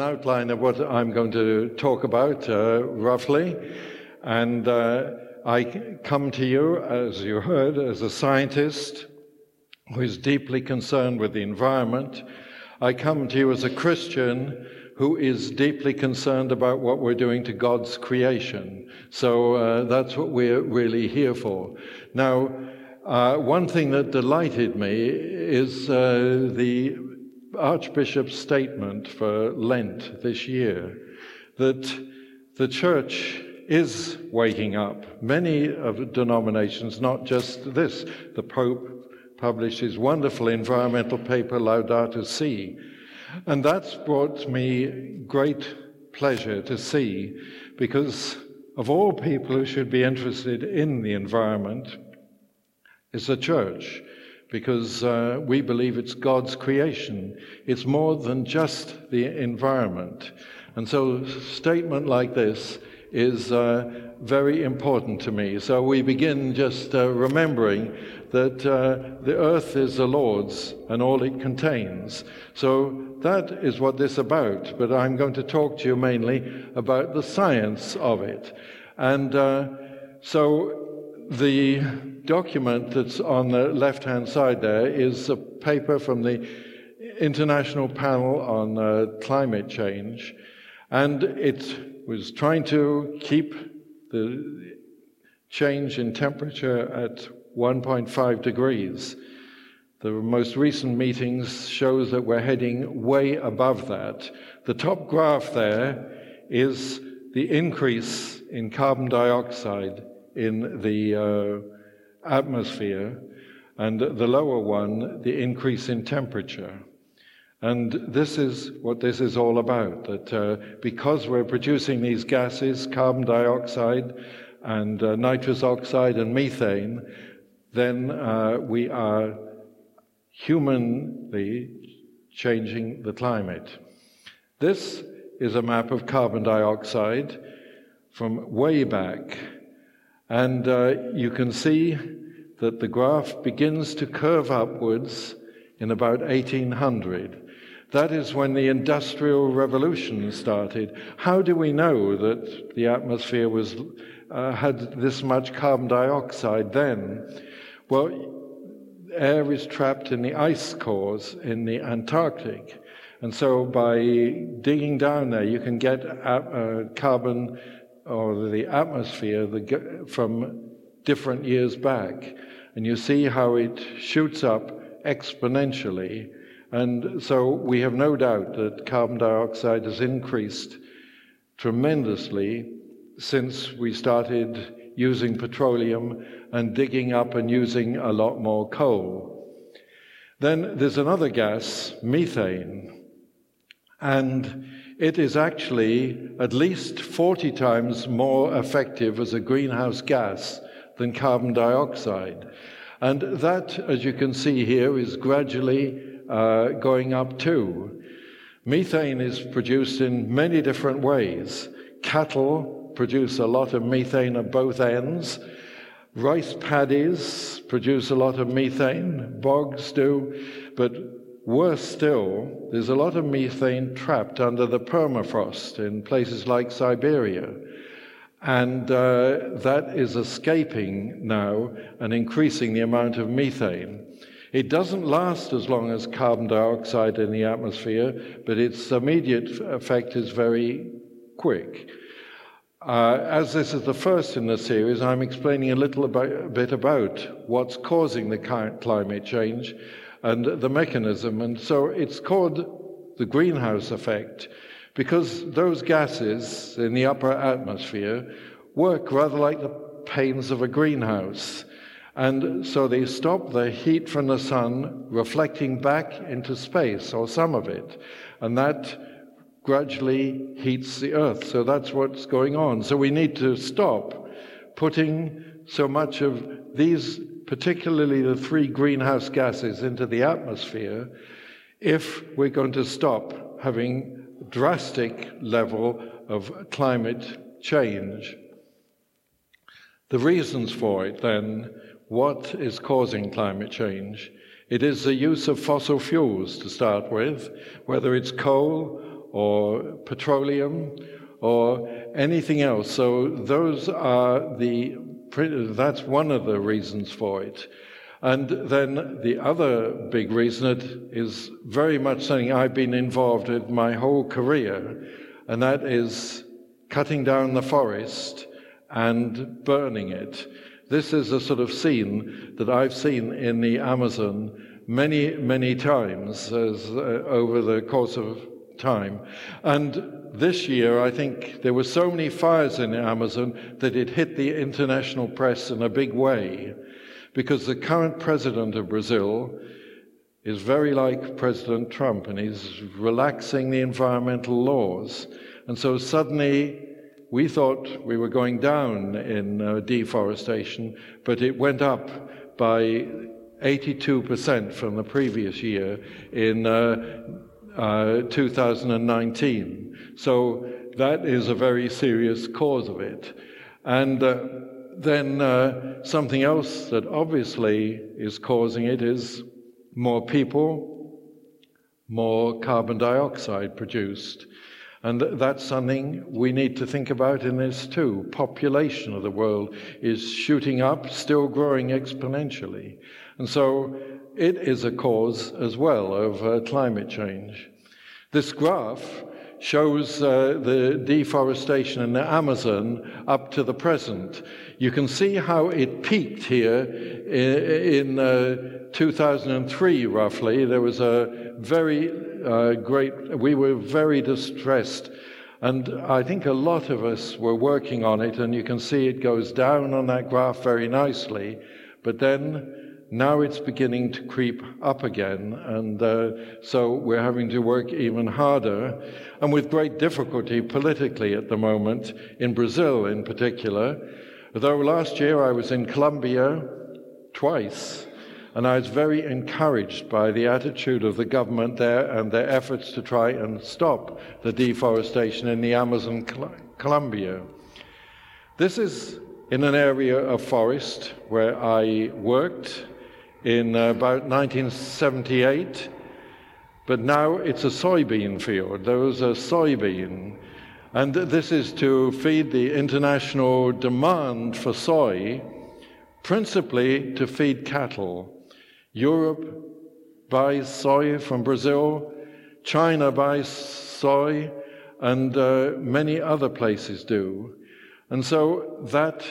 outline of what I'm going to talk about uh, roughly. And uh, I come to you, as you heard, as a scientist who is deeply concerned with the environment. I come to you as a Christian who is deeply concerned about what we're doing to God's creation. So uh, that's what we're really here for. Now, uh, one thing that delighted me is uh, the Archbishop's statement for Lent this year that the church is waking up. Many of denominations, not just this, the Pope published his wonderful environmental paper, Laudato Si. And that's brought me great pleasure to see because of all people who should be interested in the environment is the church because uh, we believe it's God's creation. It's more than just the environment. And so, a statement like this is uh, very important to me. So, we begin just uh, remembering that uh, the earth is the Lord's and all it contains. So, that is what this is about. But I'm going to talk to you mainly about the science of it. And uh, so, the document that's on the left hand side there is a paper from the International Panel on uh, Climate Change, and it was trying to keep the change in temperature at 1.5 degrees. The most recent meetings shows that we're heading way above that. The top graph there is the increase in carbon dioxide in the uh, atmosphere, and the lower one, the increase in temperature. And this is what this is all about that uh, because we're producing these gases, carbon dioxide and uh, nitrous oxide and methane, then uh, we are humanly changing the climate. This is a map of carbon dioxide from way back and uh, you can see that the graph begins to curve upwards in about 1800. That is when the Industrial Revolution started. How do we know that the atmosphere was, uh, had this much carbon dioxide then? Well, air is trapped in the ice cores in the Antarctic. And so by digging down there, you can get uh, carbon or the atmosphere the, from different years back. And you see how it shoots up exponentially. And so we have no doubt that carbon dioxide has increased tremendously since we started using petroleum and digging up and using a lot more coal. Then there's another gas, methane. And it is actually at least 40 times more effective as a greenhouse gas than carbon dioxide. And that, as you can see here, is gradually uh, going up too. Methane is produced in many different ways. Cattle produce a lot of methane at both ends. Rice paddies produce a lot of methane. Bogs do. But Worse still, there's a lot of methane trapped under the permafrost in places like Siberia. And uh, that is escaping now and increasing the amount of methane. It doesn't last as long as carbon dioxide in the atmosphere, but its immediate effect is very quick. Uh, as this is the first in the series, I'm explaining a little about, bit about what's causing the climate change and the mechanism. And so it's called the greenhouse effect because those gases in the upper atmosphere work rather like the panes of a greenhouse. And so they stop the heat from the sun reflecting back into space, or some of it. And that gradually heats the earth. So that's what's going on. So we need to stop putting so much of these particularly the three greenhouse gases, into the atmosphere if we're going to stop having drastic level of climate change. The reasons for it, then, what is causing climate change? It is the use of fossil fuels to start with, whether it's coal or petroleum or anything else. So those are the that's one of the reasons for it. And then the other big reason it is very much something I've been involved with my whole career, and that is cutting down the forest and burning it. This is a sort of scene that I've seen in the Amazon many, many times as, uh, over the course of time. And this year, I think there were so many fires in Amazon that it hit the international press in a big way because the current president of Brazil is very like President Trump and he's relaxing the environmental laws. And so suddenly we thought we were going down in uh, deforestation, but it went up by 82% from the previous year in uh, uh, 2019. So that is a very serious cause of it. And uh, then uh, something else that obviously is causing it is more people, more carbon dioxide produced. And that's something we need to think about in this too. Population of the world is shooting up, still growing exponentially. And so it is a cause as well of uh, climate change. This graph shows uh, the deforestation in the Amazon up to the present. You can see how it peaked here in, in uh, 2003, roughly. There was a very uh, great, we were very distressed. And I think a lot of us were working on it, and you can see it goes down on that graph very nicely. But then now it's beginning to creep up again, and uh, so we're having to work even harder, and with great difficulty politically at the moment, in Brazil in particular. Though last year I was in Colombia twice, and I was very encouraged by the attitude of the government there and their efforts to try and stop the deforestation in the Amazon Colombia. This is in an area of forest where I worked in about 1978, but now it's a soybean field. There was a soybean, and this is to feed the international demand for soy, principally to feed cattle. Europe buys soy from Brazil, China buys soy, and uh, many other places do. And so that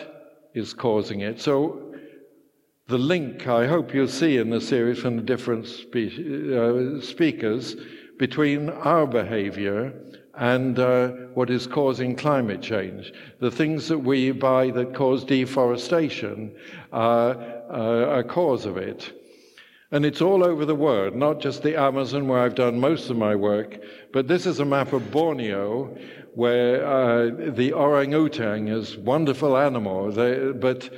is causing it. So the link I hope you'll see in the series from the different spe- uh, speakers between our behavior and uh, what is causing climate change. The things that we buy that cause deforestation are uh, a cause of it. And it's all over the world, not just the Amazon where I've done most of my work, but this is a map of Borneo where uh, the orangutan is wonderful animal. They, but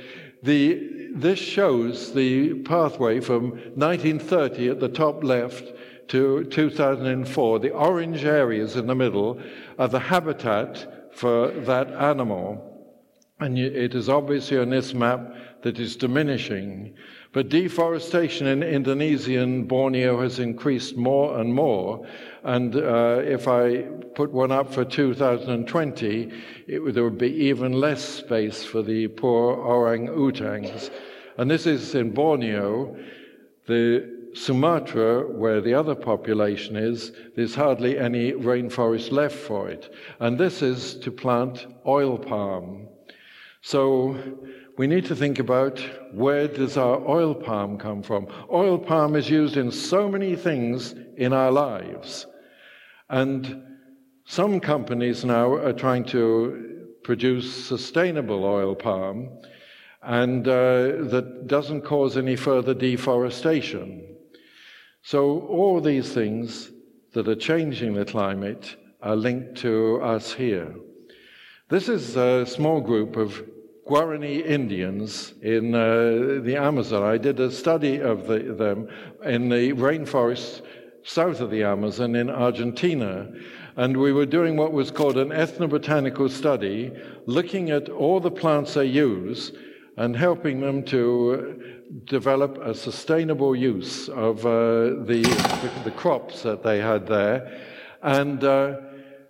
the, this shows the pathway from 1930 at the top left to 2004. The orange areas in the middle are the habitat for that animal. And it is obviously on this map that is diminishing. But deforestation in Indonesian Borneo has increased more and more. And uh, if I put one up for 2020, it, there would be even less space for the poor orang utans. And this is in Borneo. The Sumatra, where the other population is, there's hardly any rainforest left for it. And this is to plant oil palm. So we need to think about where does our oil palm come from? Oil palm is used in so many things in our lives. And some companies now are trying to produce sustainable oil palm and uh, that doesn't cause any further deforestation. So all these things that are changing the climate are linked to us here. This is a small group of Guarani Indians in uh, the Amazon. I did a study of the, them in the rainforest south of the Amazon in Argentina. And we were doing what was called an ethnobotanical study, looking at all the plants they use and helping them to develop a sustainable use of uh, the, the, the, crops that they had there. And uh,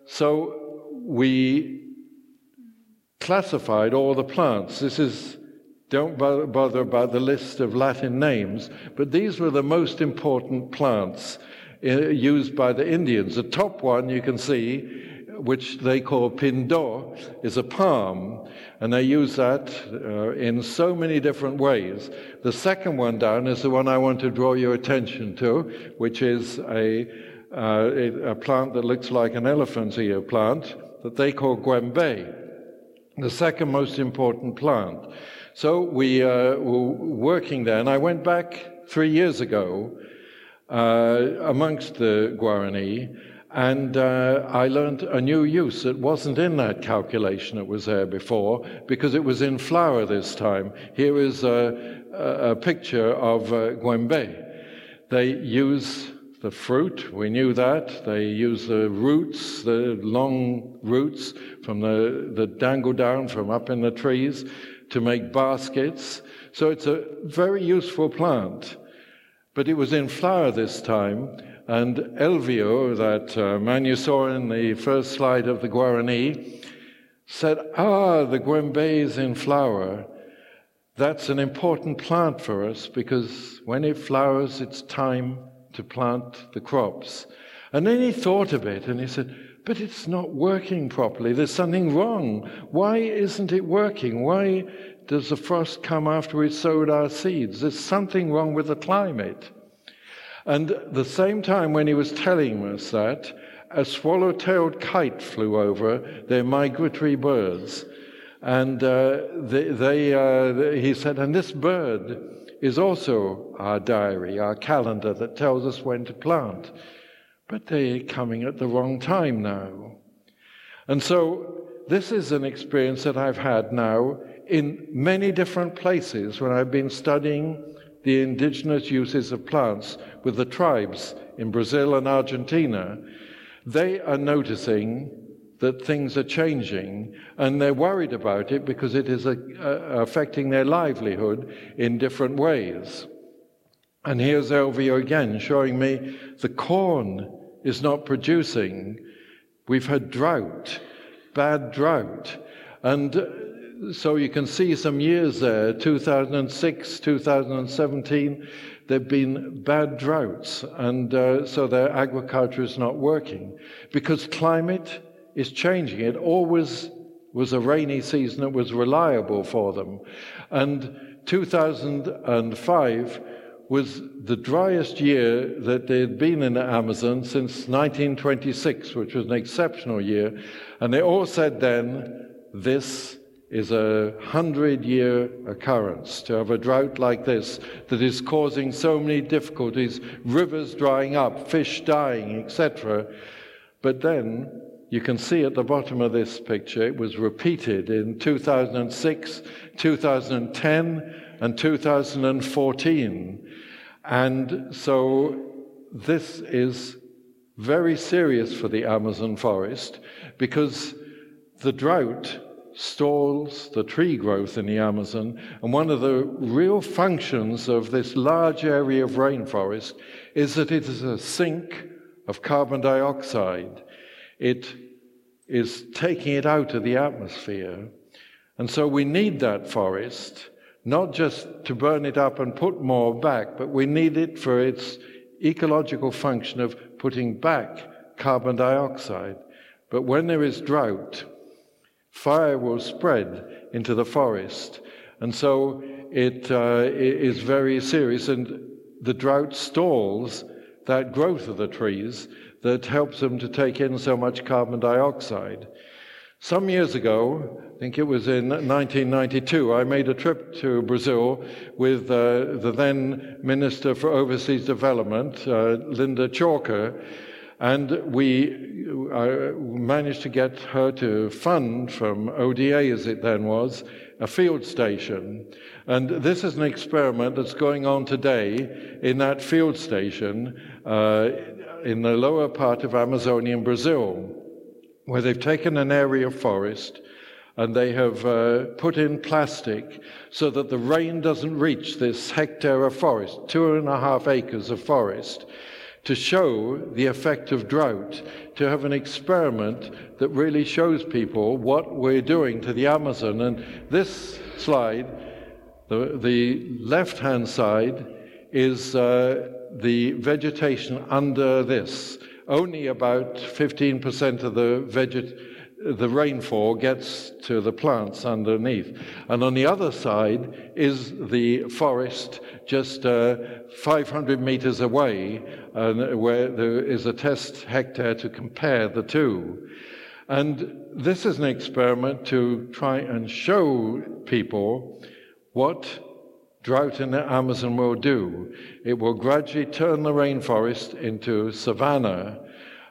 so we classified all the plants. This is, don't bother about the list of Latin names, but these were the most important plants uh, used by the Indians. The top one you can see which they call pindo, is a palm, and they use that uh, in so many different ways. The second one down is the one I want to draw your attention to, which is a, uh, a plant that looks like an elephant's ear plant that they call guembe, the second most important plant. So we uh, were working there, and I went back three years ago uh, amongst the Guarani and uh, I learned a new use that wasn't in that calculation that was there before because it was in flower this time. Here is a, a, picture of uh, Guembe. They use the fruit, we knew that. They use the roots, the long roots from the, the dangle down from up in the trees to make baskets. So it's a very useful plant. But it was in flower this time, and Elvio, that uh, man you saw in the first slide of the Guarani, said, Ah, the guembe is in flower. That's an important plant for us because when it flowers, it's time to plant the crops. And then he thought of it and he said, But it's not working properly. There's something wrong. Why isn't it working? Why does the frost come after we sowed our seeds? There's something wrong with the climate. And the same time when he was telling us that, a swallow tailed kite flew over. They're migratory birds. And uh, they, they uh, he said, and this bird is also our diary, our calendar that tells us when to plant. But they're coming at the wrong time now. And so this is an experience that I've had now in many different places when I've been studying the indigenous uses of plants with the tribes in Brazil and Argentina, they are noticing that things are changing and they're worried about it because it is a, a, affecting their livelihood in different ways. And here's Elvio again showing me the corn is not producing. We've had drought, bad drought. And uh, so you can see some years there 2006, 2017, there have been bad droughts, and uh, so their agriculture is not working because climate is changing. It always was a rainy season, it was reliable for them. And 2005 was the driest year that they had been in the Amazon since 1926, which was an exceptional year. And they all said then, this is a hundred year occurrence to have a drought like this that is causing so many difficulties, rivers drying up, fish dying, etc. But then you can see at the bottom of this picture it was repeated in 2006, 2010, and 2014. And so this is very serious for the Amazon forest because the drought stalls the tree growth in the Amazon. And one of the real functions of this large area of rainforest is that it is a sink of carbon dioxide. It is taking it out of the atmosphere. And so we need that forest, not just to burn it up and put more back, but we need it for its ecological function of putting back carbon dioxide. But when there is drought, Fire will spread into the forest. And so it uh, is very serious, and the drought stalls that growth of the trees that helps them to take in so much carbon dioxide. Some years ago, I think it was in 1992, I made a trip to Brazil with uh, the then Minister for Overseas Development, uh, Lynda Chalker, and we uh, managed to get her to fund from ODA, as it then was, a field station. And this is an experiment that's going on today in that field station uh, in the lower part of Amazonia in Brazil, where they've taken an area of forest and they have uh, put in plastic so that the rain doesn't reach this hectare of forest, two and a half acres of forest to show the effect of drought, to have an experiment that really shows people what we're doing to the Amazon. And this slide, the, the left hand side, is uh, the vegetation under this. Only about 15% of the veget- the rainfall gets to the plants underneath. And on the other side is the forest just uh, 500 meters away, where there is a test hectare to compare the two. And this is an experiment to try and show people what drought in the Amazon will do. It will gradually turn the rainforest into savanna.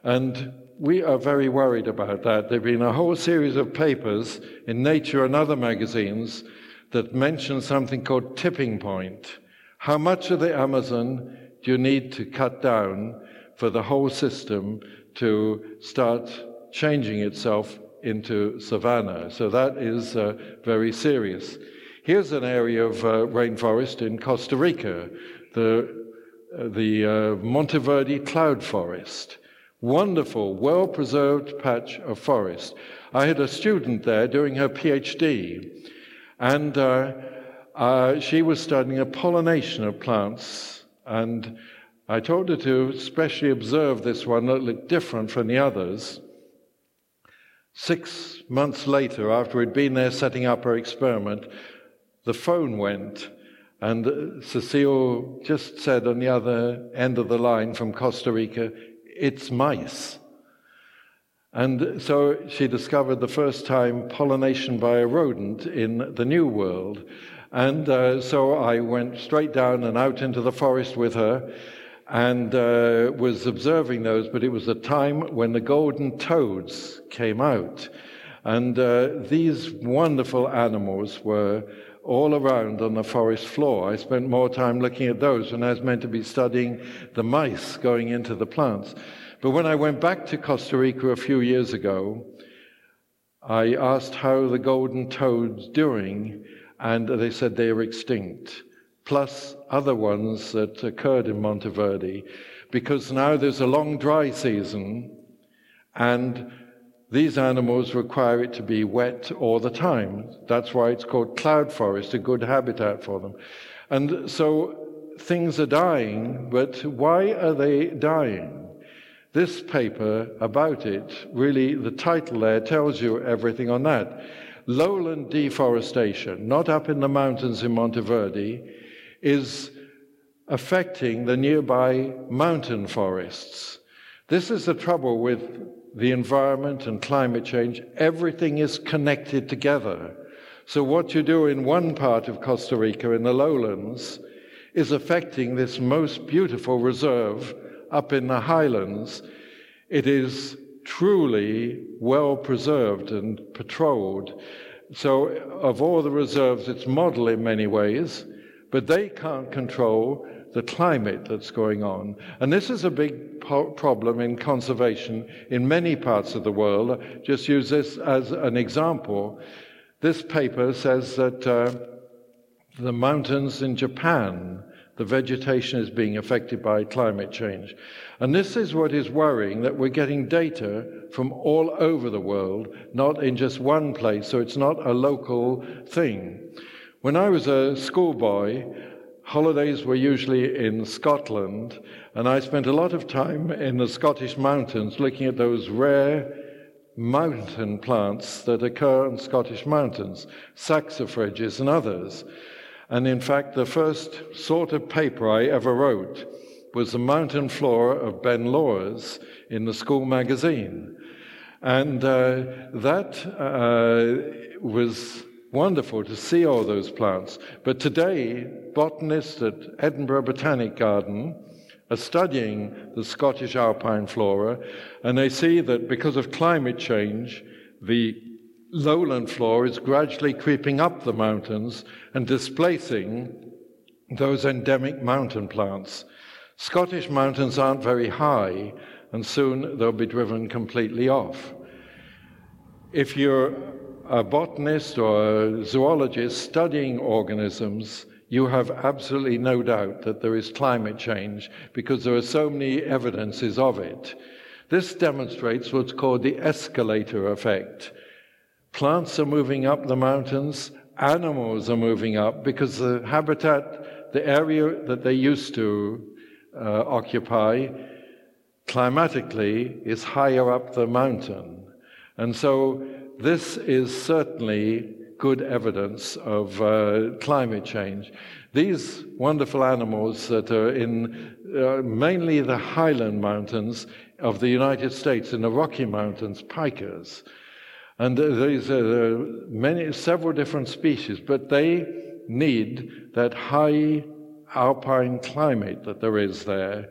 And we are very worried about that. There have been a whole series of papers in Nature and other magazines that mention something called tipping point. How much of the Amazon do you need to cut down for the whole system to start changing itself into savanna? So that is uh, very serious. Here's an area of uh, rainforest in Costa Rica, the, uh, the uh, Monteverde cloud forest. Wonderful, well preserved patch of forest. I had a student there doing her PhD, and uh, uh, she was studying a pollination of plants. And I told her to especially observe this one that looked different from the others. Six months later, after we'd been there setting up our experiment, the phone went, and Cecile just said on the other end of the line from Costa Rica, it's mice. And so she discovered the first time pollination by a rodent in the New World. And uh, so I went straight down and out into the forest with her and uh, was observing those, but it was a time when the golden toads came out. And uh, these wonderful animals were all around on the forest floor. I spent more time looking at those when I was meant to be studying the mice going into the plants. But when I went back to Costa Rica a few years ago, I asked how the golden toads doing, and they said they are extinct, plus other ones that occurred in Monteverde, because now there's a long dry season, and these animals require it to be wet all the time. That's why it's called cloud forest, a good habitat for them. And so things are dying, but why are they dying? This paper about it, really, the title there tells you everything on that. Lowland deforestation, not up in the mountains in Monteverde, is affecting the nearby mountain forests. This is the trouble with the environment and climate change, everything is connected together. So, what you do in one part of Costa Rica, in the lowlands, is affecting this most beautiful reserve up in the highlands. It is truly well preserved and patrolled. So, of all the reserves, it's model in many ways, but they can't control the climate that's going on. And this is a big problem in conservation in many parts of the world. Just use this as an example. This paper says that uh, the mountains in Japan, the vegetation is being affected by climate change. And this is what is worrying that we're getting data from all over the world, not in just one place, so it's not a local thing. When I was a schoolboy, holidays were usually in Scotland, and I spent a lot of time in the Scottish mountains looking at those rare mountain plants that occur in Scottish mountains, saxifrages and others. And in fact, the first sort of paper I ever wrote was the mountain flora of Ben Lawers in the school magazine. And uh, that uh, was wonderful to see all those plants. But today, botanists at Edinburgh Botanic Garden are studying the Scottish alpine flora, and they see that because of climate change, the lowland flora is gradually creeping up the mountains and displacing those endemic mountain plants. Scottish mountains aren't very high, and soon they'll be driven completely off. If you're a botanist or a zoologist studying organisms, you have absolutely no doubt that there is climate change because there are so many evidences of it. This demonstrates what's called the escalator effect. Plants are moving up the mountains, animals are moving up because the habitat, the area that they used to uh, occupy, climatically is higher up the mountain. And so this is certainly good evidence of uh, climate change. These wonderful animals that are in uh, mainly the highland mountains of the United States, in the Rocky Mountains, pikas. And uh, these are many, several different species, but they need that high alpine climate that there is there.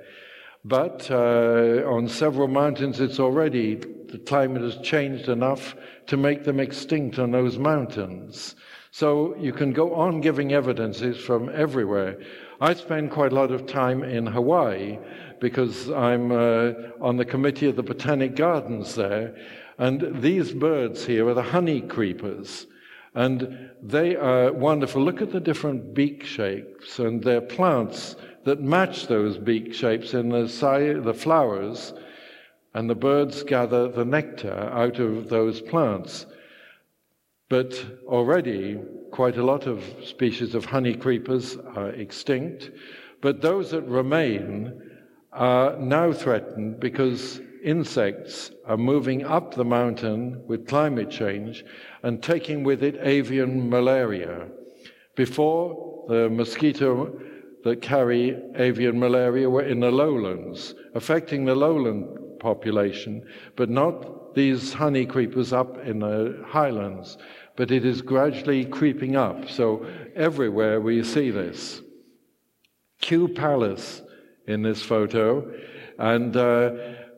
But uh, on several mountains, it's already, the climate has changed enough to make them extinct on those mountains. So you can go on giving evidences from everywhere. I spend quite a lot of time in Hawaii because I'm uh, on the committee of the Botanic Gardens there. And these birds here are the honey creepers. And they are wonderful. Look at the different beak shapes, and they're plants that match those beak shapes in the, the flowers and the birds gather the nectar out of those plants. But already, quite a lot of species of honey creepers are extinct, but those that remain are now threatened because insects are moving up the mountain with climate change and taking with it avian malaria. Before, the mosquito that carry avian malaria were in the lowlands, affecting the lowland population, but not these honey creepers up in the highlands. But it is gradually creeping up. So everywhere we see this. Kew Palace in this photo, and uh,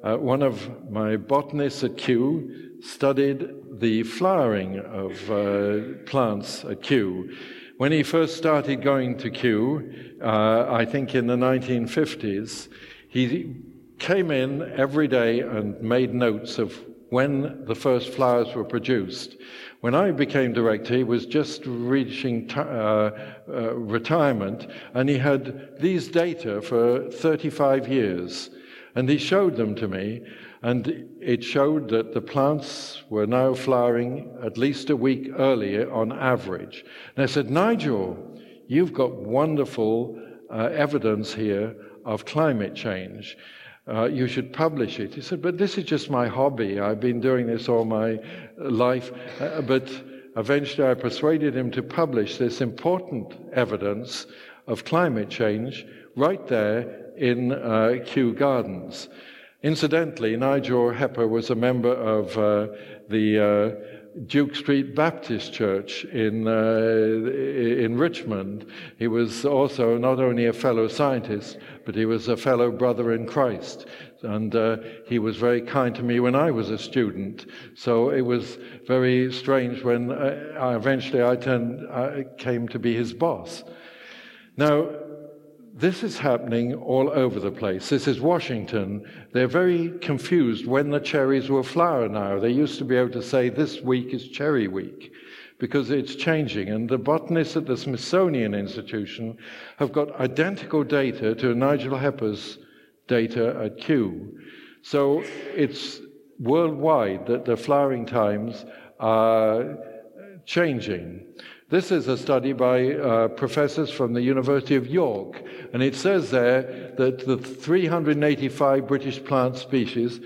uh, one of my botanists at Kew studied the flowering of uh, plants at Kew. When he first started going to Kew, uh, I think in the 1950s, he came in every day and made notes of when the first flowers were produced. When I became director, he was just reaching t- uh, uh, retirement, and he had these data for 35 years. And he showed them to me, and it showed that the plants were now flowering at least a week earlier on average. And I said, Nigel, you've got wonderful uh, evidence here of climate change uh, you should publish it. He said, but this is just my hobby. I've been doing this all my life. Uh, but eventually I persuaded him to publish this important evidence of climate change right there in uh, Kew Gardens. Incidentally, Nigel Hepper was a member of uh, the uh, Duke Street Baptist Church in, uh, in Richmond. He was also not only a fellow scientist, but he was a fellow brother in Christ. And uh, he was very kind to me when I was a student. So it was very strange when uh, eventually I, turned, I came to be his boss. Now, this is happening all over the place. This is Washington. They're very confused when the cherries will flower now. They used to be able to say this week is cherry week because it's changing. And the botanists at the Smithsonian Institution have got identical data to Nigel Hepper's data at Kew. So it's worldwide that the flowering times are changing. This is a study by uh, professors from the University of York, and it says there that the 385 British plant species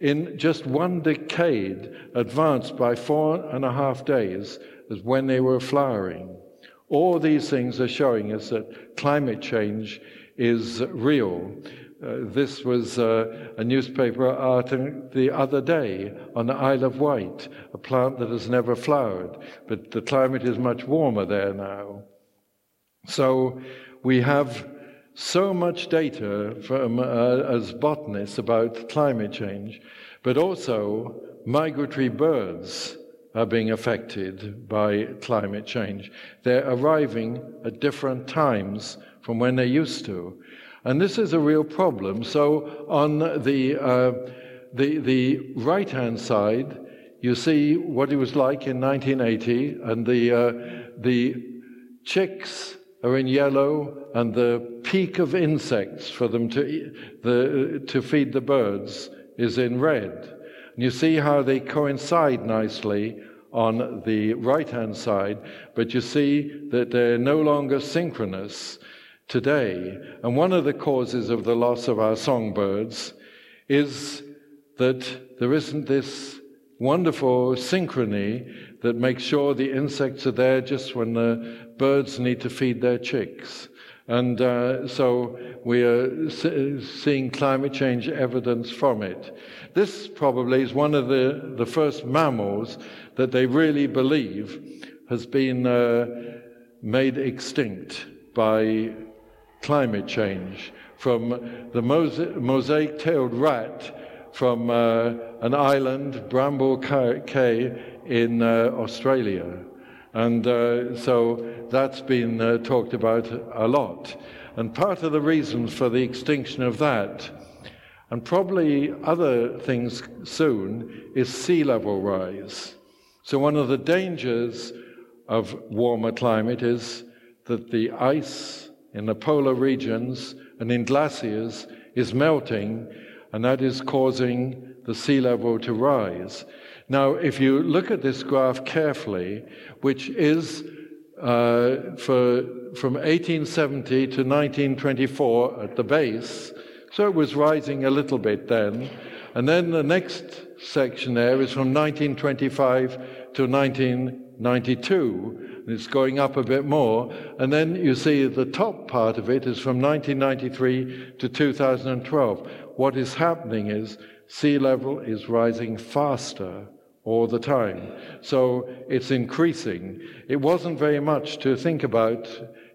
in just one decade advanced by four and a half days as when they were flowering. All these things are showing us that climate change is real. Uh, this was uh, a newspaper article the other day on the Isle of Wight, a plant that has never flowered, but the climate is much warmer there now. So we have so much data from, uh, as botanists about climate change, but also migratory birds are being affected by climate change. They're arriving at different times from when they used to. And this is a real problem. So on the, uh, the, the right hand side, you see what it was like in 1980, and the, uh, the chicks are in yellow, and the peak of insects for them to, the, to feed the birds is in red. And you see how they coincide nicely on the right hand side, but you see that they're no longer synchronous today. And one of the causes of the loss of our songbirds is that there isn't this wonderful synchrony that makes sure the insects are there just when the birds need to feed their chicks. And uh, so we are seeing climate change evidence from it. This probably is one of the, the first mammals that they really believe has been uh, made extinct by climate change. From the mosaic tailed rat from uh, an island, Bramble Cay, in uh, Australia. And uh, so that's been uh, talked about a lot. And part of the reasons for the extinction of that, and probably other things soon, is sea level rise. So, one of the dangers of warmer climate is that the ice in the polar regions and in glaciers is melting, and that is causing the sea level to rise. Now, if you look at this graph carefully, which is uh, for, from 1870 to 1924 at the base, so it was rising a little bit then. And then the next section there is from 1925 to 1992 it's going up a bit more. And then you see the top part of it is from 1993 to 2012. What is happening is sea level is rising faster all the time. So it's increasing. It wasn't very much to think about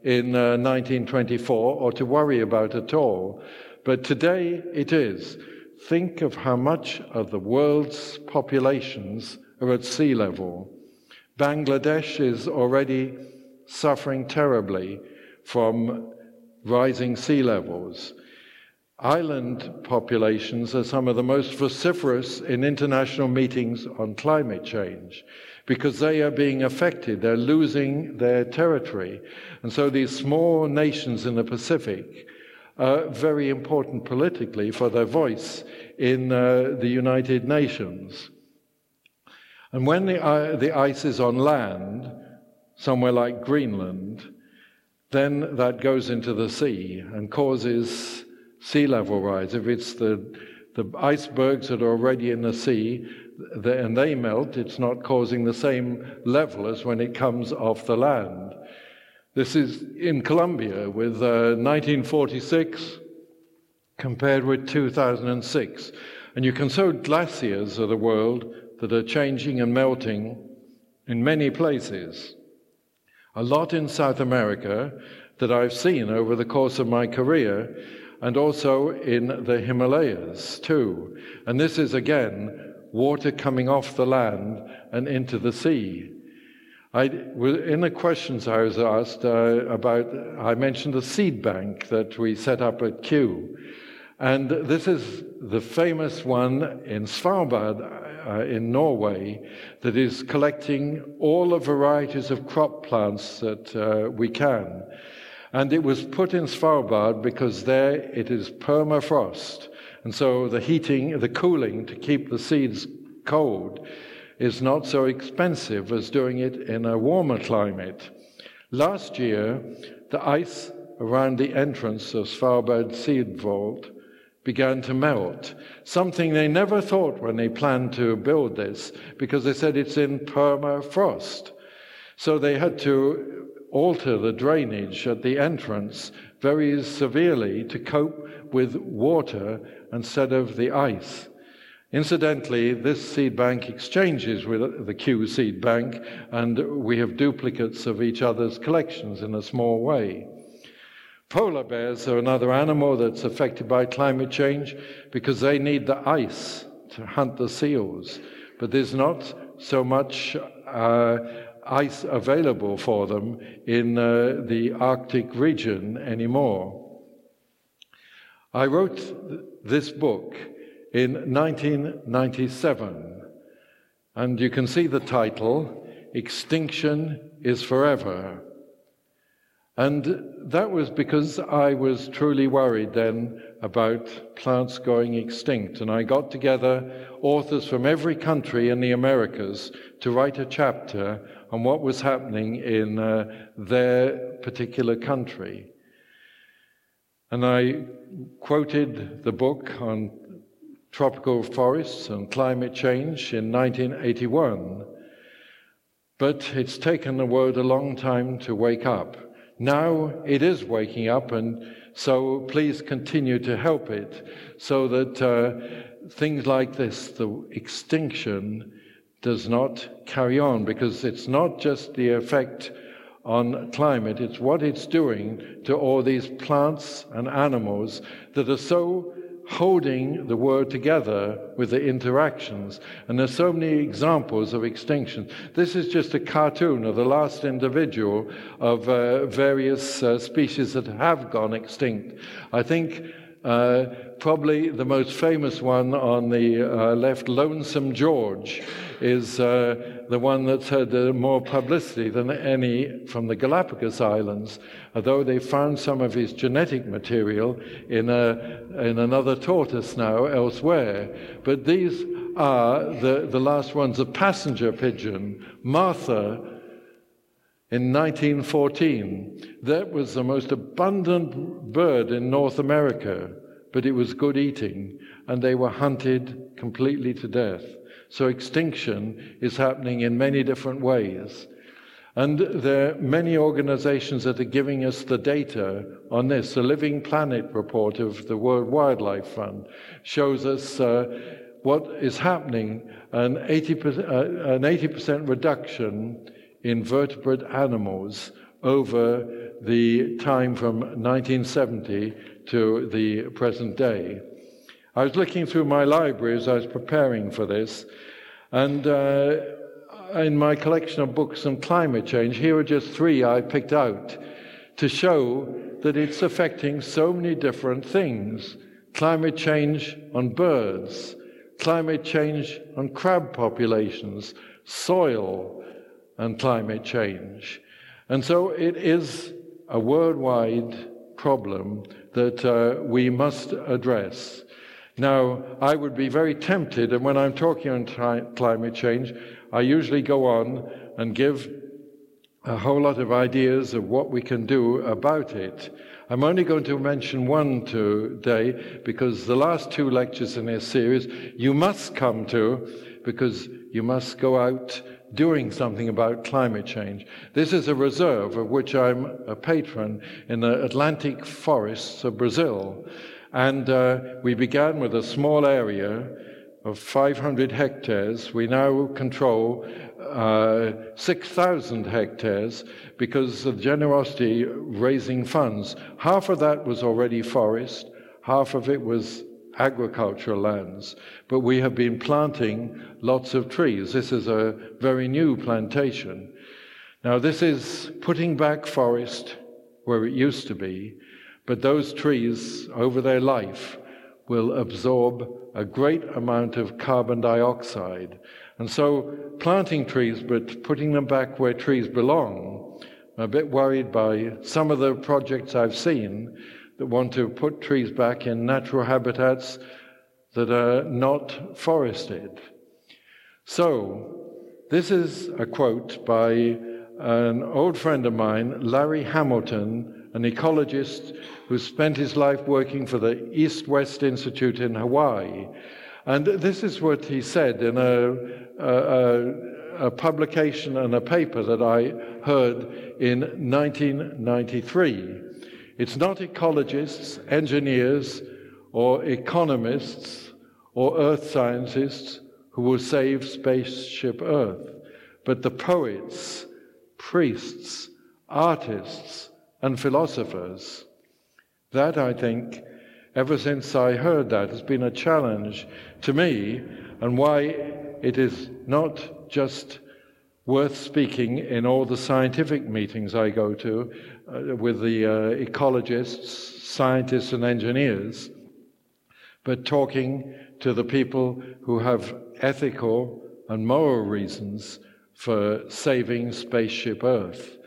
in uh, 1924 or to worry about at all. But today it is. Think of how much of the world's populations are at sea level. Bangladesh is already suffering terribly from rising sea levels. Island populations are some of the most vociferous in international meetings on climate change because they are being affected. They're losing their territory. And so these small nations in the Pacific are very important politically for their voice in uh, the United Nations. And when the, uh, the ice is on land, somewhere like Greenland, then that goes into the sea and causes sea level rise. If it's the, the icebergs that are already in the sea the, and they melt, it's not causing the same level as when it comes off the land. This is in Colombia with uh, 1946 compared with 2006. And you can show glaciers of the world that are changing and melting in many places. A lot in South America that I've seen over the course of my career, and also in the Himalayas too. And this is again water coming off the land and into the sea. I, in the questions I was asked uh, about, I mentioned the seed bank that we set up at Kew. And this is the famous one in Svalbard, uh, in Norway that is collecting all the varieties of crop plants that uh, we can. And it was put in Svalbard because there it is permafrost. And so the heating, the cooling to keep the seeds cold is not so expensive as doing it in a warmer climate. Last year, the ice around the entrance of Svalbard Seed Vault began to melt, something they never thought when they planned to build this, because they said it's in permafrost. So they had to alter the drainage at the entrance very severely to cope with water instead of the ice. Incidentally, this seed bank exchanges with the Kew seed bank, and we have duplicates of each other's collections in a small way. Polar bears are another animal that's affected by climate change because they need the ice to hunt the seals. But there's not so much uh, ice available for them in uh, the Arctic region anymore. I wrote this book in 1997, and you can see the title Extinction is Forever. And that was because I was truly worried then about plants going extinct. And I got together authors from every country in the Americas to write a chapter on what was happening in uh, their particular country. And I quoted the book on tropical forests and climate change in 1981. But it's taken the world a long time to wake up. Now it is waking up, and so please continue to help it so that uh, things like this, the extinction, does not carry on because it's not just the effect on climate, it's what it's doing to all these plants and animals that are so holding the world together with the interactions. And there's so many examples of extinction. This is just a cartoon of the last individual of uh, various uh, species that have gone extinct. I think uh, probably the most famous one on the uh, left, Lonesome George, is uh, the one that's had uh, more publicity than any from the Galapagos Islands, although they found some of his genetic material in, a, in another tortoise now elsewhere. But these are the, the last ones. A passenger pigeon, Martha, in 1914. That was the most abundant bird in North America, but it was good eating, and they were hunted completely to death. So extinction is happening in many different ways. And there are many organizations that are giving us the data on this. The Living Planet report of the World Wildlife Fund shows us uh, what is happening an 80%, uh, an 80% reduction in vertebrate animals over the time from 1970 to the present day. I was looking through my library as I was preparing for this, and uh, in my collection of books on climate change, here are just three I picked out to show that it's affecting so many different things climate change on birds, climate change on crab populations, soil, and climate change. And so it is a worldwide problem that uh, we must address. Now, I would be very tempted, and when I'm talking on tri- climate change, I usually go on and give a whole lot of ideas of what we can do about it. I'm only going to mention one today because the last two lectures in this series you must come to because you must go out doing something about climate change. This is a reserve of which I'm a patron in the Atlantic forests of Brazil. And uh, we began with a small area of 500 hectares. We now control uh, 6,000 hectares because of generosity raising funds. Half of that was already forest, half of it was agricultural lands. But we have been planting lots of trees. This is a very new plantation. Now, this is putting back forest where it used to be, but those trees, over their life, will absorb a great amount of carbon dioxide. And so, planting trees, but putting them back where trees belong, I'm a bit worried by some of the projects I've seen that want to put trees back in natural habitats that are not forested. So, this is a quote by an old friend of mine, Larry Hamilton, an ecologist who spent his life working for the East West Institute in Hawaii. And this is what he said in a, a, a, publication and a paper that I heard in 1993. It's not ecologists, engineers, or economists, or earth scientists who will save spaceship Earth, but the poets, priests, artists, and philosophers. That, I think, ever since I heard that, has been a challenge to me, and why it is not just worth speaking in all the scientific meetings I go to uh, with the uh, ecologists, scientists, and engineers, but talking to the people who have ethical and moral reasons for saving spaceship Earth.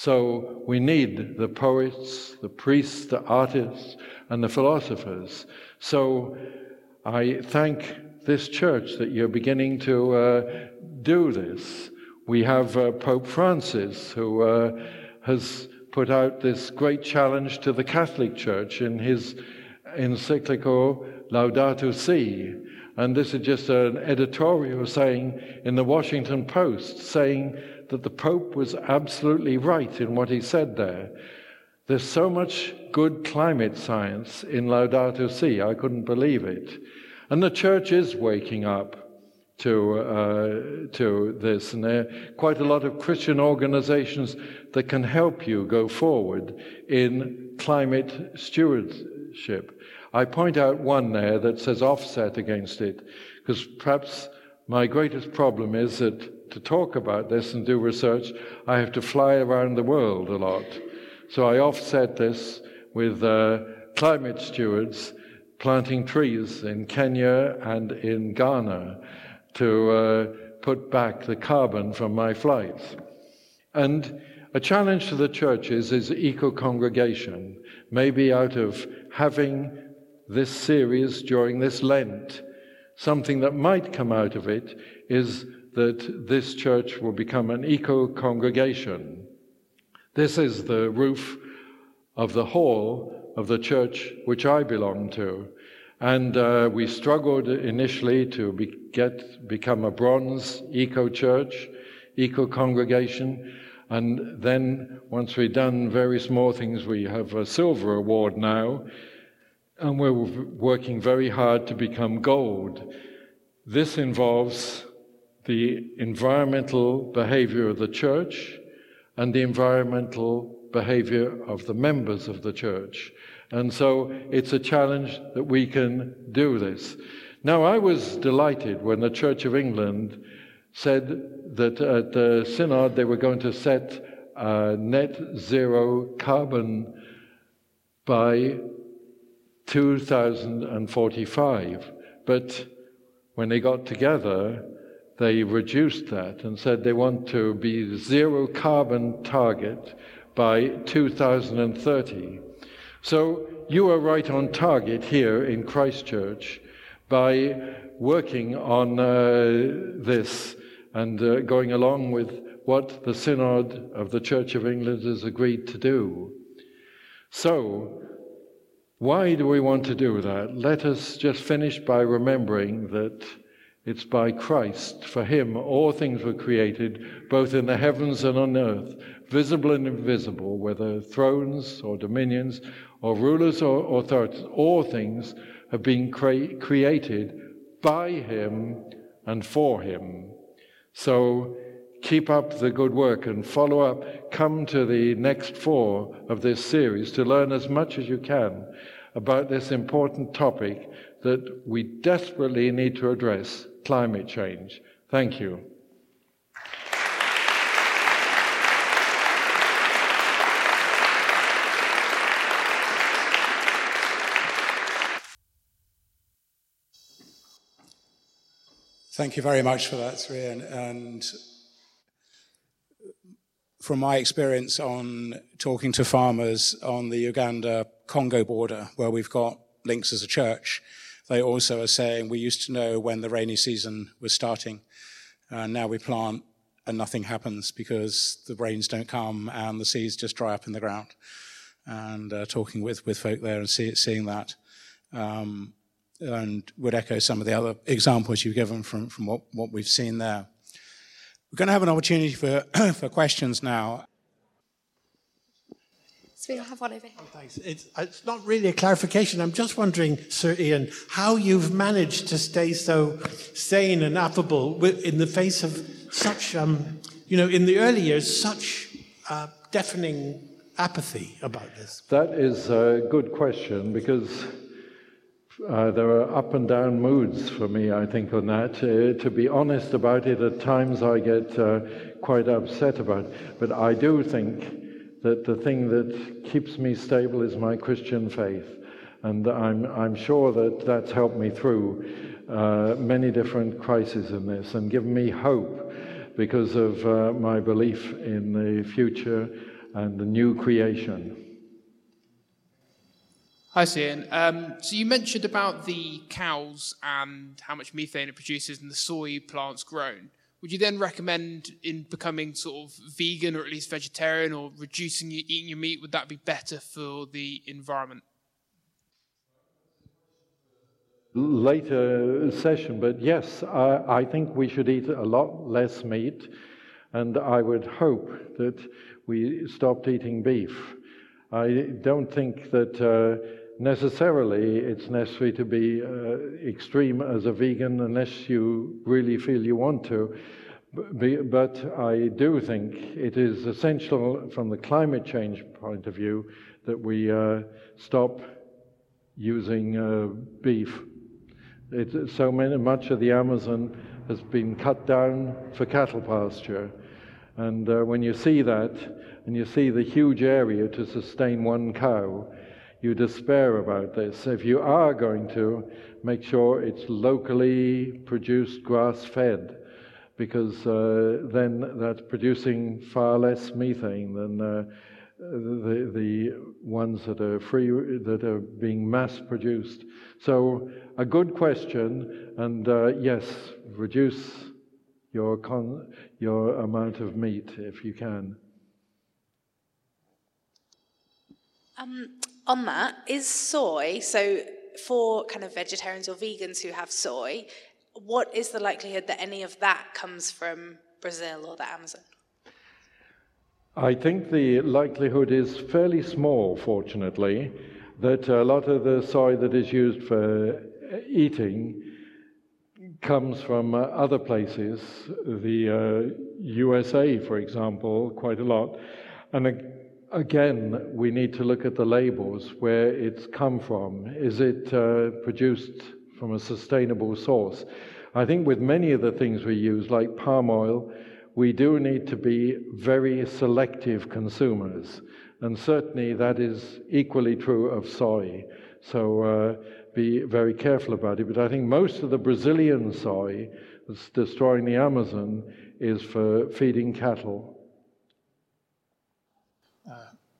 So we need the poets, the priests, the artists, and the philosophers. So I thank this church that you're beginning to uh, do this. We have uh, Pope Francis, who uh, has put out this great challenge to the Catholic Church in his encyclical Laudato Si. And this is just an editorial saying in the Washington Post saying that the Pope was absolutely right in what he said there. There's so much good climate science in Laudato Si, I couldn't believe it. And the church is waking up to, uh, to this. And there are quite a lot of Christian organizations that can help you go forward in climate stewardship. I point out one there that says offset against it, because perhaps my greatest problem is that to talk about this and do research, I have to fly around the world a lot. So I offset this with uh, climate stewards planting trees in Kenya and in Ghana to uh, put back the carbon from my flights. And a challenge to the churches is eco congregation, maybe out of having this series during this Lent. Something that might come out of it is that this church will become an eco congregation. This is the roof of the hall of the church which I belong to. And uh, we struggled initially to be, get, become a bronze eco church, eco congregation. And then, once we've done very small things, we have a silver award now. And we're working very hard to become gold. This involves the environmental behavior of the church and the environmental behavior of the members of the church. And so it's a challenge that we can do this. Now, I was delighted when the Church of England said that at the Synod they were going to set net zero carbon by 2045. But when they got together, they reduced that and said they want to be zero carbon target by 2030. So you are right on target here in Christchurch by working on uh, this and uh, going along with what the Synod of the Church of England has agreed to do. So, why do we want to do that? Let us just finish by remembering that it's by Christ. For him, all things were created, both in the heavens and on earth, visible and invisible, whether thrones or dominions or rulers or authorities, all things have been cre- created by him and for him. So keep up the good work and follow up. Come to the next four of this series to learn as much as you can about this important topic that we desperately need to address climate change. Thank you. Thank you very much for that, Sri. And, and from my experience on talking to farmers on the Uganda Congo border, where we've got links as a church, they also are saying we used to know when the rainy season was starting, and now we plant and nothing happens because the rains don't come and the seeds just dry up in the ground. And uh, talking with, with folk there and see, seeing that. Um, and would echo some of the other examples you've given from, from what, what we've seen there. We're going to have an opportunity for, for questions now. So we'll have one over here. Oh, thanks. It's, it's not really a clarification. I'm just wondering, Sir Ian, how you've managed to stay so sane and affable in the face of such, um, you know, in the early years, such uh, deafening apathy about this. That is a good question because uh, there are up and down moods for me, I think, on that. Uh, to be honest about it, at times I get uh, quite upset about it. But I do think that the thing that keeps me stable is my Christian faith. And I'm, I'm sure that that's helped me through uh, many different crises in this and given me hope because of uh, my belief in the future and the new creation. Hi, Ian. Um, so you mentioned about the cows and how much methane it produces and the soy plants grown. Would you then recommend in becoming sort of vegan or at least vegetarian or reducing your, eating your meat? Would that be better for the environment? Later session, but yes, I, I think we should eat a lot less meat, and I would hope that we stopped eating beef. I don't think that. Uh, necessarily it's necessary to be uh, extreme as a vegan unless you really feel you want to. But I do think it is essential from the climate change point of view that we uh, stop using uh, beef. It, so many, much of the Amazon has been cut down for cattle pasture. And uh, when you see that, and you see the huge area to sustain one cow, you despair about this. If you are going to, make sure it's locally produced grass fed, because uh, then that's producing far less methane than uh, the, the ones that are free, that are being mass produced. So, a good question, and uh, yes, reduce your, con- your amount of meat if you can. Um, on that, is soy, so for kind of vegetarians or vegans who have soy, what is the likelihood that any of that comes from Brazil or the Amazon? I think the likelihood is fairly small, fortunately, that a lot of the soy that is used for eating comes from uh, other places, the uh, USA, for example, quite a lot. And again, we need to look at the labels, where it's come from. Is it uh, produced from a sustainable source? I think with many of the things we use, like palm oil, we do need to be very selective consumers. And certainly that is equally true of soy. So uh, be very careful about it. But I think most of the Brazilian soy that's destroying the Amazon is for feeding cattle.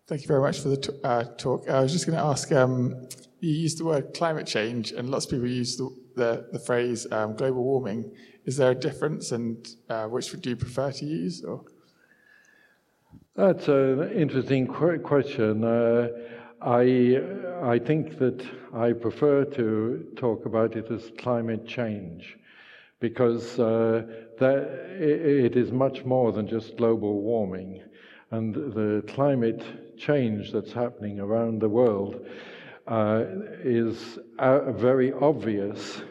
Thank you very much for the t- uh, talk. I was just going to ask um, you used the word climate change, and lots of people use the, the, the phrase um, global warming. Is there a difference, and uh, which would you prefer to use? Or? That's an interesting qu- question. Uh, I, I think that I prefer to talk about it as climate change because uh, that, it is much more than just global warming. And the climate change that's happening around the world uh, is uh, very obvious.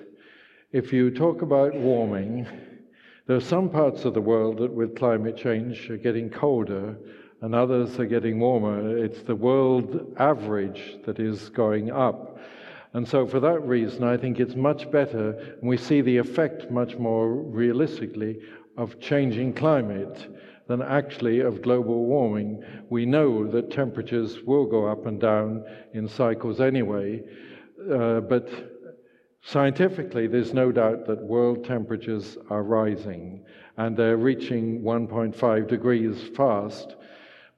If you talk about warming, there are some parts of the world that with climate change are getting colder and others are getting warmer. It's the world average that is going up. And so, for that reason, I think it's much better, and we see the effect much more realistically of changing climate than actually of global warming. We know that temperatures will go up and down in cycles anyway, uh, but scientifically, there's no doubt that world temperatures are rising and they're reaching 1.5 degrees fast,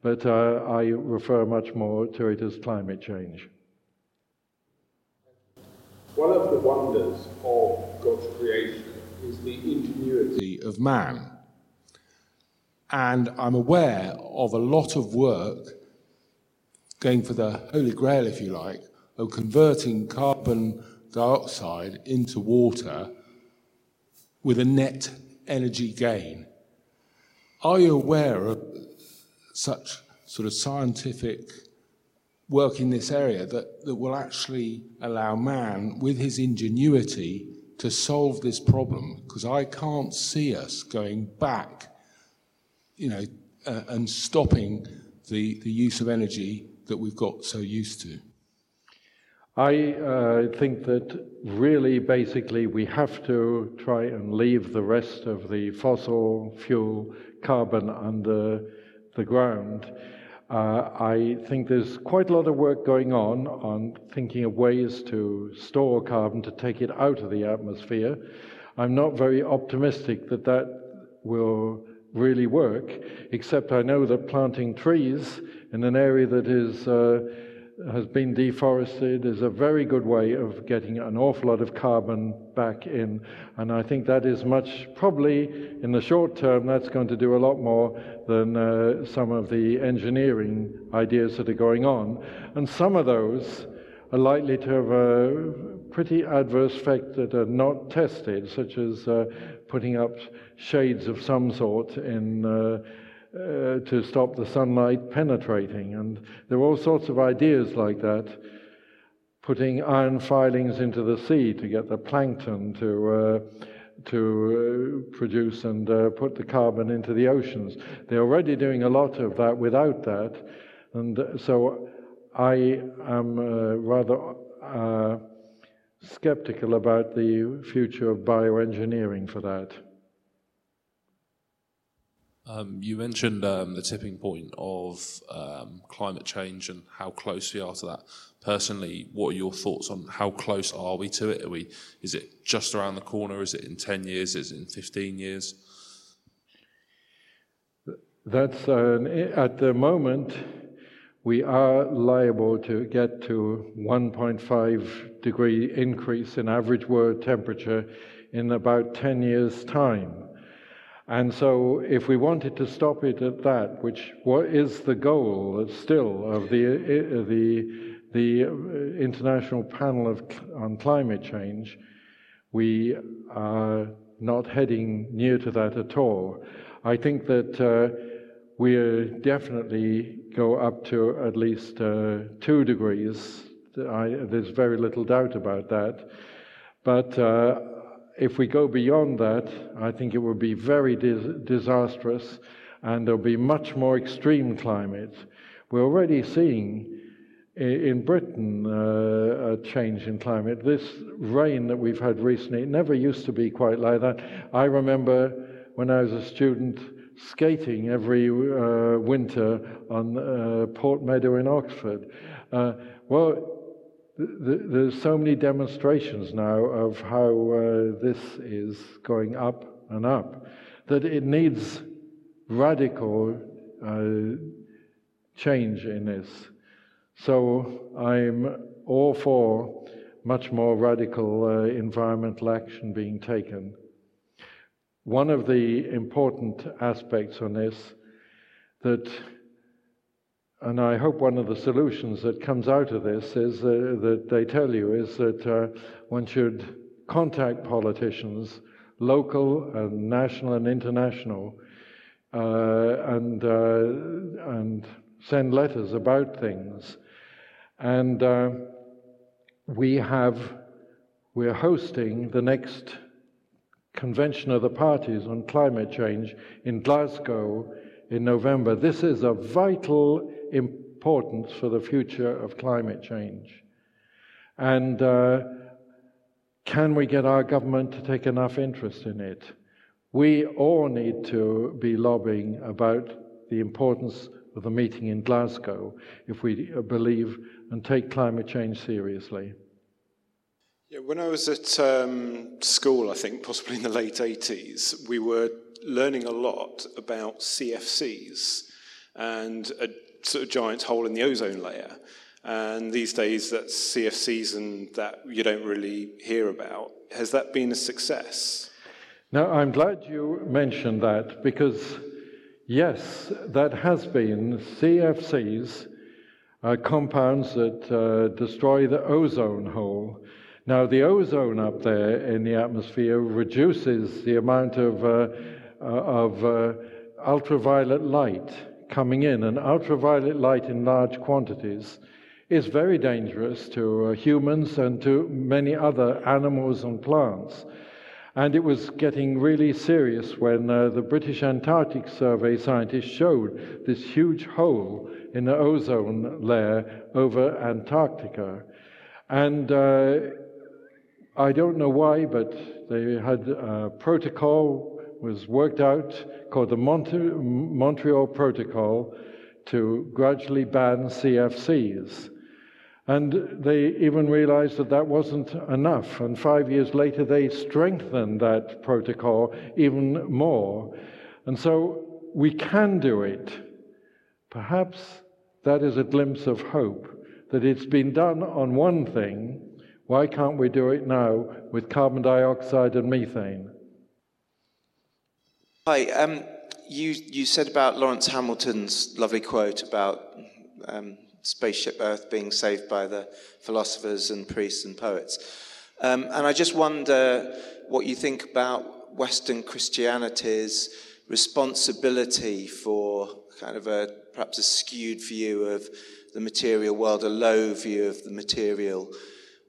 but uh, I refer much more to it as climate change. One of the wonders of God's creation is the ingenuity of man. And I'm aware of a lot of work going for the holy grail, if you like, of converting carbon dioxide into water with a net energy gain. Are you aware of such sort of scientific work in this area that, that will actually allow man, with his ingenuity, to solve this problem? Because I can't see us going back you know, uh, and stopping the, the use of energy that we've got so used to? I uh, think that really, basically, we have to try and leave the rest of the fossil fuel carbon under the ground. Uh, I think there's quite a lot of work going on on thinking of ways to store carbon to take it out of the atmosphere. I'm not very optimistic that that will really work, except I know that planting trees in an area that is, uh, has been deforested is a very good way of getting an awful lot of carbon back in. And I think that is much, probably in the short term, that's going to do a lot more than uh, some of the engineering ideas that are going on. And some of those are likely to have a pretty adverse effect that are not tested, such as uh, putting up shades of some sort in, uh, uh, to stop the sunlight penetrating. And there are all sorts of ideas like that. Putting iron filings into the sea to get the plankton to, uh, to uh, produce and uh, put the carbon into the oceans. They're already doing a lot of that without that. And so I am uh, rather skeptical about the future of bioengineering for that. Um, you mentioned um, the tipping point of um, climate change and how close we are to that. Personally, what are your thoughts on how close are we to it? Are we? Is it just around the corner? Is it in ten years? Is it in fifteen years? That's uh, at the moment we are liable to get to 1.5 degree increase in average world temperature in about 10 years' time. And so, if we wanted to stop it at that, which what is the goal still of the, the, the International Panel of, on Climate Change, we are not heading near to that at all. I think that uh, we definitely go up to at least uh, two degrees. I, there's very little doubt about that. But uh, if we go beyond that, I think it would be very dis disastrous and there'll be much more extreme climate. We're already seeing in Britain uh, a change in climate. This rain that we've had recently, it never used to be quite like that. I remember when I was a student skating every uh, winter on uh, Port Meadow in Oxford. Uh, well, there's so many demonstrations now of how uh, this is going up and up that it needs radical uh, change in this. So I'm all for much more radical uh, environmental action being taken. One of the important aspects on this that and I hope one of the solutions that comes out of this is uh, that they tell you is that uh, one should contact politicians, local and national and international, uh, and uh, and send letters about things. And uh, we have we're hosting the next convention of the parties on climate change in Glasgow in November. This is a vital importance for the future of climate change. And uh, can we get our government to take enough interest in it? We all need to be lobbying about the importance of the meeting in Glasgow if we believe and take climate change seriously. Yeah, when I was at um, school, I think possibly in the late 80s, we were learning a lot about CFCs and a sort of giant hole in the ozone layer. And these days, that's CFCs and that you don't really hear about. Has that been a success? Now, I'm glad you mentioned that because, yes, that has been CFCs, uh, compounds that uh, destroy the ozone hole. Now, the ozone up there in the atmosphere reduces the amount of, uh, uh of uh, ultraviolet light coming in, and ultraviolet light in large quantities is very dangerous to uh, humans and to many other animals and plants. And it was getting really serious when uh, the British Antarctic Survey scientists showed this huge hole in the ozone layer over Antarctica. And uh, I don't know why, but they had a protocol was worked out called the Montreal Protocol to gradually ban CFCs. And they even realized that that wasn't enough. And five years later, they strengthened that protocol even more. And so we can do it. Perhaps that is a glimpse of hope that it's been done on one thing. Why can't we do it now with carbon dioxide and methane? Hi. Um, you, you said about Lawrence Hamilton's lovely quote about um, spaceship Earth being saved by the philosophers and priests and poets. Um, and I just wonder what you think about Western Christianity's responsibility for kind of a perhaps a skewed view of the material world, a low view of the material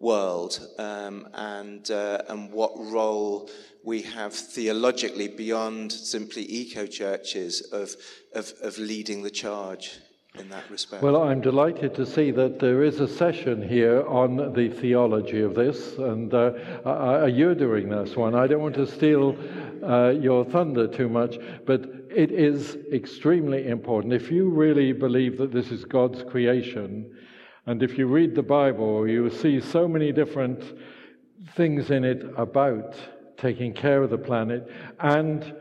world, um, and uh, and what role we have theologically beyond simply eco churches of, of of leading the charge in that respect. Well, I'm delighted to see that there is a session here on the theology of this, and uh, you're doing this one. I don't want to steal uh, your thunder too much, but it is extremely important. If you really believe that this is God's creation, and if you read the Bible, you see so many different things in it about taking care of the planet and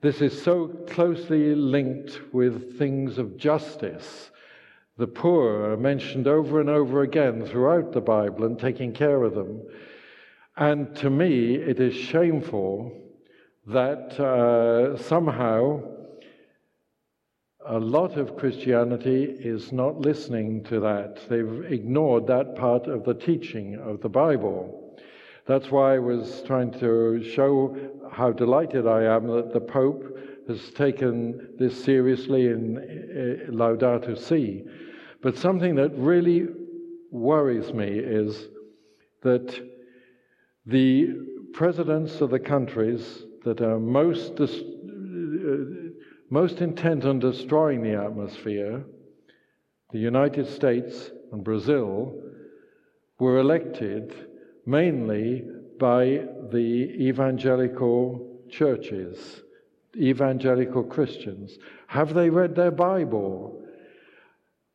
this is so closely linked with things of justice. The poor are mentioned over and over again throughout the Bible and taking care of them. And to me, it is shameful that uh, somehow a lot of Christianity is not listening to that. They've ignored that part of the teaching of the Bible. That's why I was trying to show how delighted I am that the Pope has taken this seriously in uh, Laudato Si. But something that really worries me is that the presidents of the countries that are most, dis- uh, most intent on destroying the atmosphere, the United States and Brazil, were elected mainly by the evangelical churches, evangelical Christians. Have they read their Bible?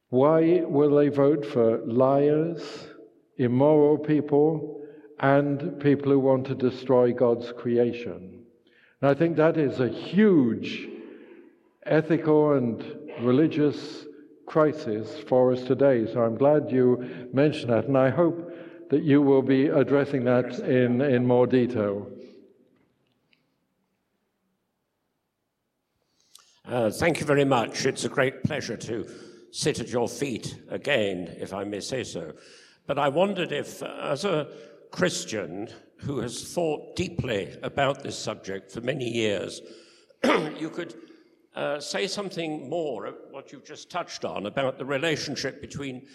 Why will they vote for liars, immoral people, and people who want to destroy God's creation? And I think that is a huge ethical and religious crisis for us today. So I'm glad you mentioned that, and I hope that you will be addressing that in, in more detail. Uh, thank you very much. It's a great pleasure to sit at your feet again, if I may say so. But I wondered if, uh, as a Christian who has thought deeply about this subject for many years, you could uh, say something more, of what you've just touched on, about the relationship between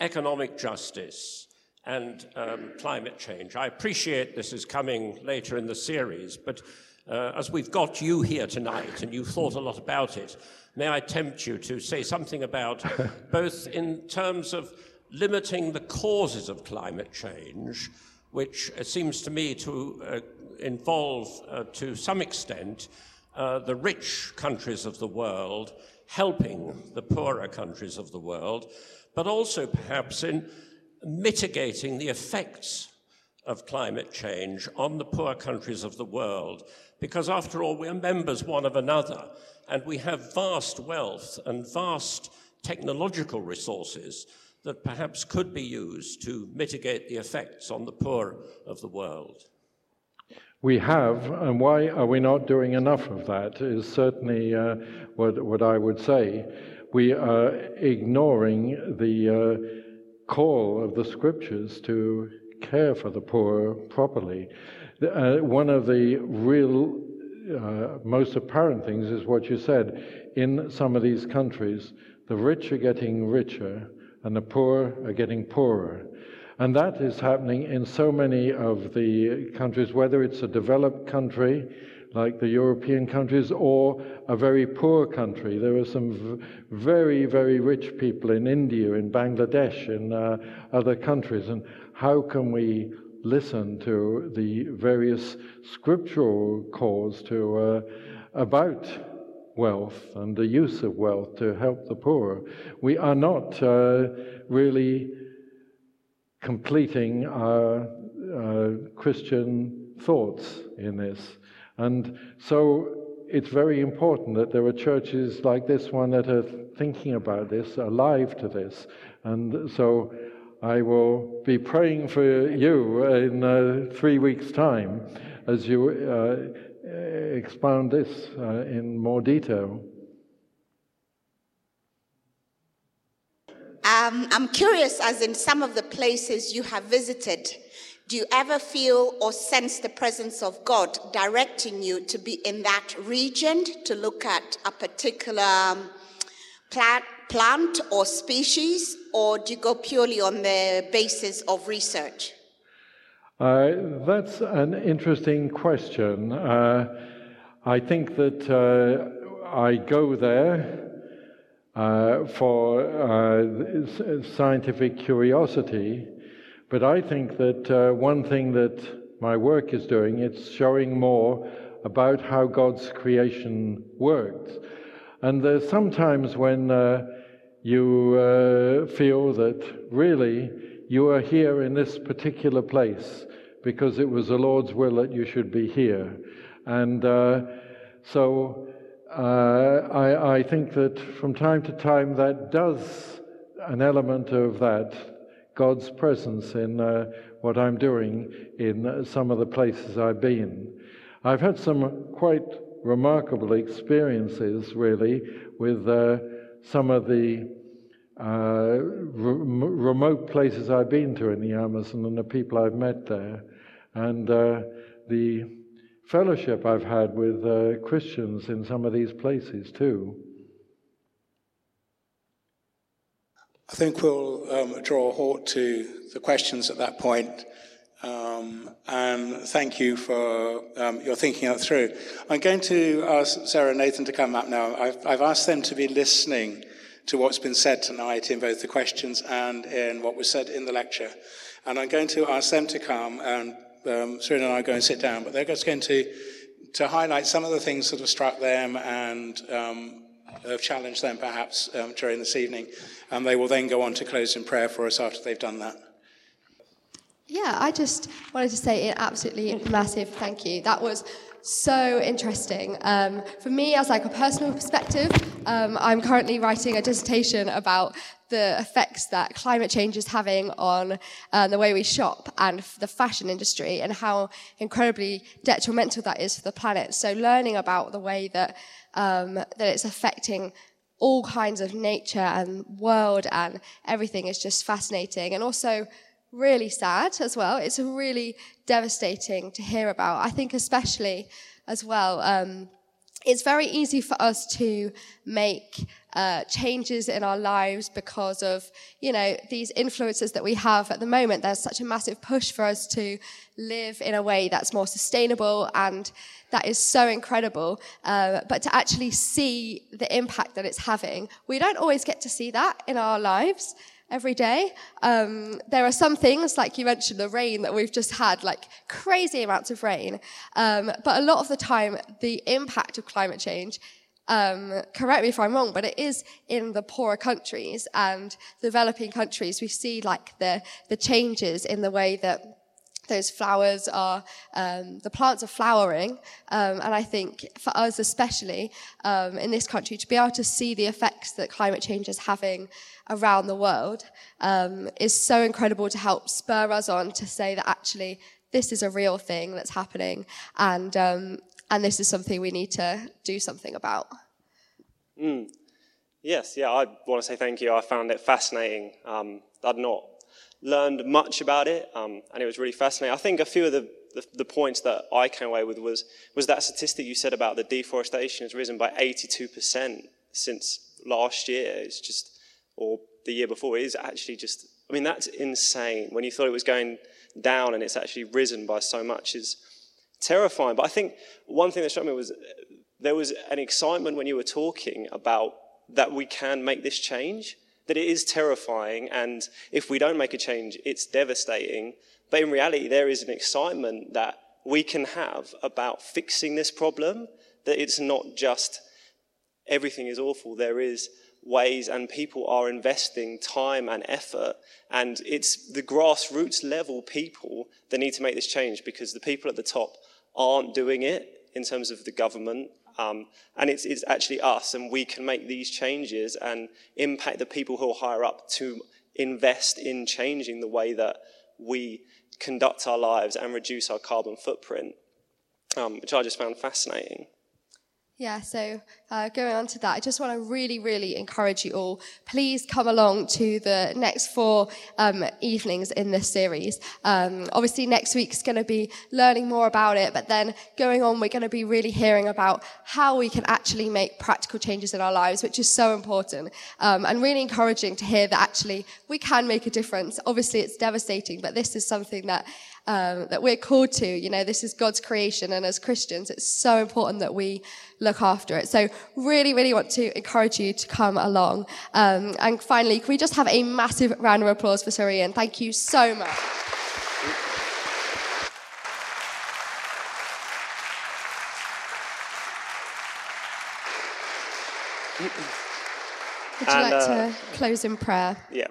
economic justice and um, climate change. I appreciate this is coming later in the series, but uh, as we've got you here tonight and you've thought a lot about it, may I tempt you to say something about both in terms of limiting the causes of climate change, which seems to me to uh, involve, uh, to some extent, uh, the rich countries of the world helping the poorer countries of the world, but also perhaps in mitigating the effects of climate change on the poor countries of the world. Because after all, we're members one of another, and we have vast wealth and vast technological resources that perhaps could be used to mitigate the effects on the poor of the world. We have, and why are we not doing enough of that is certainly uh, what, what I would say. We are ignoring the uh, call of the scriptures to care for the poor properly. Uh, one of the real uh, most apparent things is what you said. In some of these countries, the rich are getting richer and the poor are getting poorer. And that is happening in so many of the countries, whether it's a developed country like the European countries, or a very poor country. There are some very, very rich people in India, in Bangladesh, in uh, other countries. And how can we listen to the various scriptural calls to uh, about wealth and the use of wealth to help the poor? We are not uh, really completing our uh, Christian thoughts in this. And so it's very important that there are churches like this one that are thinking about this, alive to this. And so I will be praying for you in uh, three weeks' time as you uh, expound this uh, in more detail. Um, I'm curious, as in some of the places you have visited, do you ever feel or sense the presence of God directing you to be in that region to look at a particular um, plant, plant or species, or do you go purely on the basis of research? Uh, that's an interesting question. Uh, I think that uh, I go there uh, for uh, scientific curiosity, but I think that uh, one thing that my work is doing, it's showing more about how God's creation works. And there's sometimes when uh, you uh, feel that really you are here in this particular place because it was the Lord's will that you should be here. And uh, so I, I, think that from time to time that does an element of that, God's presence in uh, what I'm doing in some of the places I've been. I've had some quite remarkable experiences, really, with uh, some of the uh, re- remote places I've been to in the Amazon and the people I've met there. And uh, the fellowship I've had with uh, Christians in some of these places too. I think we'll um, draw a halt to the questions at that point. Um, and thank you for um, your thinking that through. I'm going to ask Sarah and Nathan to come up now. I've, I've asked them to be listening to what's been said tonight in both the questions and in what was said in the lecture. And I'm going to ask them to come and um, Serena and I go and sit down, but they're just going to, to highlight some of the things that have struck them and um, have challenged them perhaps um, during this evening. And they will then go on to close in prayer for us after they've done that. Yeah, I just wanted to say an absolutely massive thank you. That was so interesting. Um, for me, as like a personal perspective, um, I'm currently writing a dissertation about the effects that climate change is having on uh, the way we shop and the fashion industry and how incredibly detrimental that is for the planet. So learning about the way that um, that it's affecting all kinds of nature and world and everything is just fascinating and also really sad as well. It's really devastating to hear about. I think especially as well. Um, it's very easy for us to make uh, changes in our lives because of you know these influences that we have at the moment there's such a massive push for us to live in a way that's more sustainable and that is so incredible uh, but to actually see the impact that it's having we don't always get to see that in our lives every day. Um, there are some things, like you mentioned, the rain that we've just had, like crazy amounts of rain. Um, but a lot of the time, the impact of climate change, um, correct me if I'm wrong, but it is in the poorer countries and developing countries. We see like the, the changes in the way that those flowers are, um, the plants are flowering. Um, and I think for us, especially um, in this country, to be able to see the effects that climate change is having around the world um, is so incredible to help spur us on to say that actually this is a real thing that's happening and, um, and this is something we need to do something about. Mm. Yes, yeah, I want to say thank you. I found it fascinating. Um, I'd not learned much about it, um, and it was really fascinating. I think a few of the, the, the, points that I came away with was, was that statistic you said about the deforestation has risen by 82% since last year. It's just, or the year before, it is actually just, I mean, that's insane. When you thought it was going down and it's actually risen by so much is terrifying. But I think one thing that struck me was there was an excitement when you were talking about that we can make this change that it is terrifying, and if we don't make a change, it's devastating. But in reality, there is an excitement that we can have about fixing this problem, that it's not just everything is awful. There is ways, and people are investing time and effort, and it's the grassroots level people that need to make this change because the people at the top aren't doing it in terms of the government Um, and it's, it's actually us, and we can make these changes and impact the people who are higher up to invest in changing the way that we conduct our lives and reduce our carbon footprint, um, which I just found fascinating. Yeah, so uh, going on to that, I just want to really, really encourage you all. Please come along to the next four um, evenings in this series. Um, obviously, next week's going to be learning more about it, but then going on, we're going to be really hearing about how we can actually make practical changes in our lives, which is so important um, and really encouraging to hear that actually we can make a difference. Obviously, it's devastating, but this is something that um, that we're called to. You know, this is God's creation, and as Christians, it's so important that we look after it. So, really, really want to encourage you to come along. Um, and finally, can we just have a massive round of applause for Sir Ian? Thank you so much. Would you And, like uh, to close in prayer? Yeah.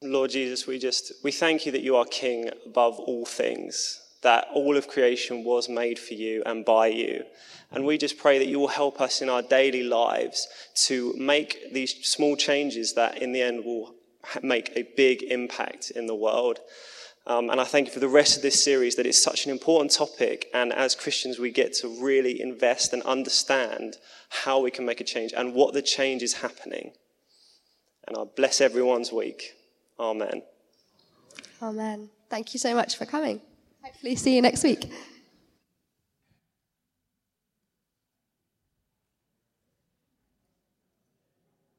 Lord Jesus, we just we thank you that you are king above all things, that all of creation was made for you and by you. And we just pray that you will help us in our daily lives to make these small changes that in the end will make a big impact in the world. Um, and I thank you for the rest of this series that it's such an important topic. And as Christians, we get to really invest and understand how we can make a change and what the change is happening. And I bless everyone's week. Amen. Amen. Thank you so much for coming. Hopefully, see you next week.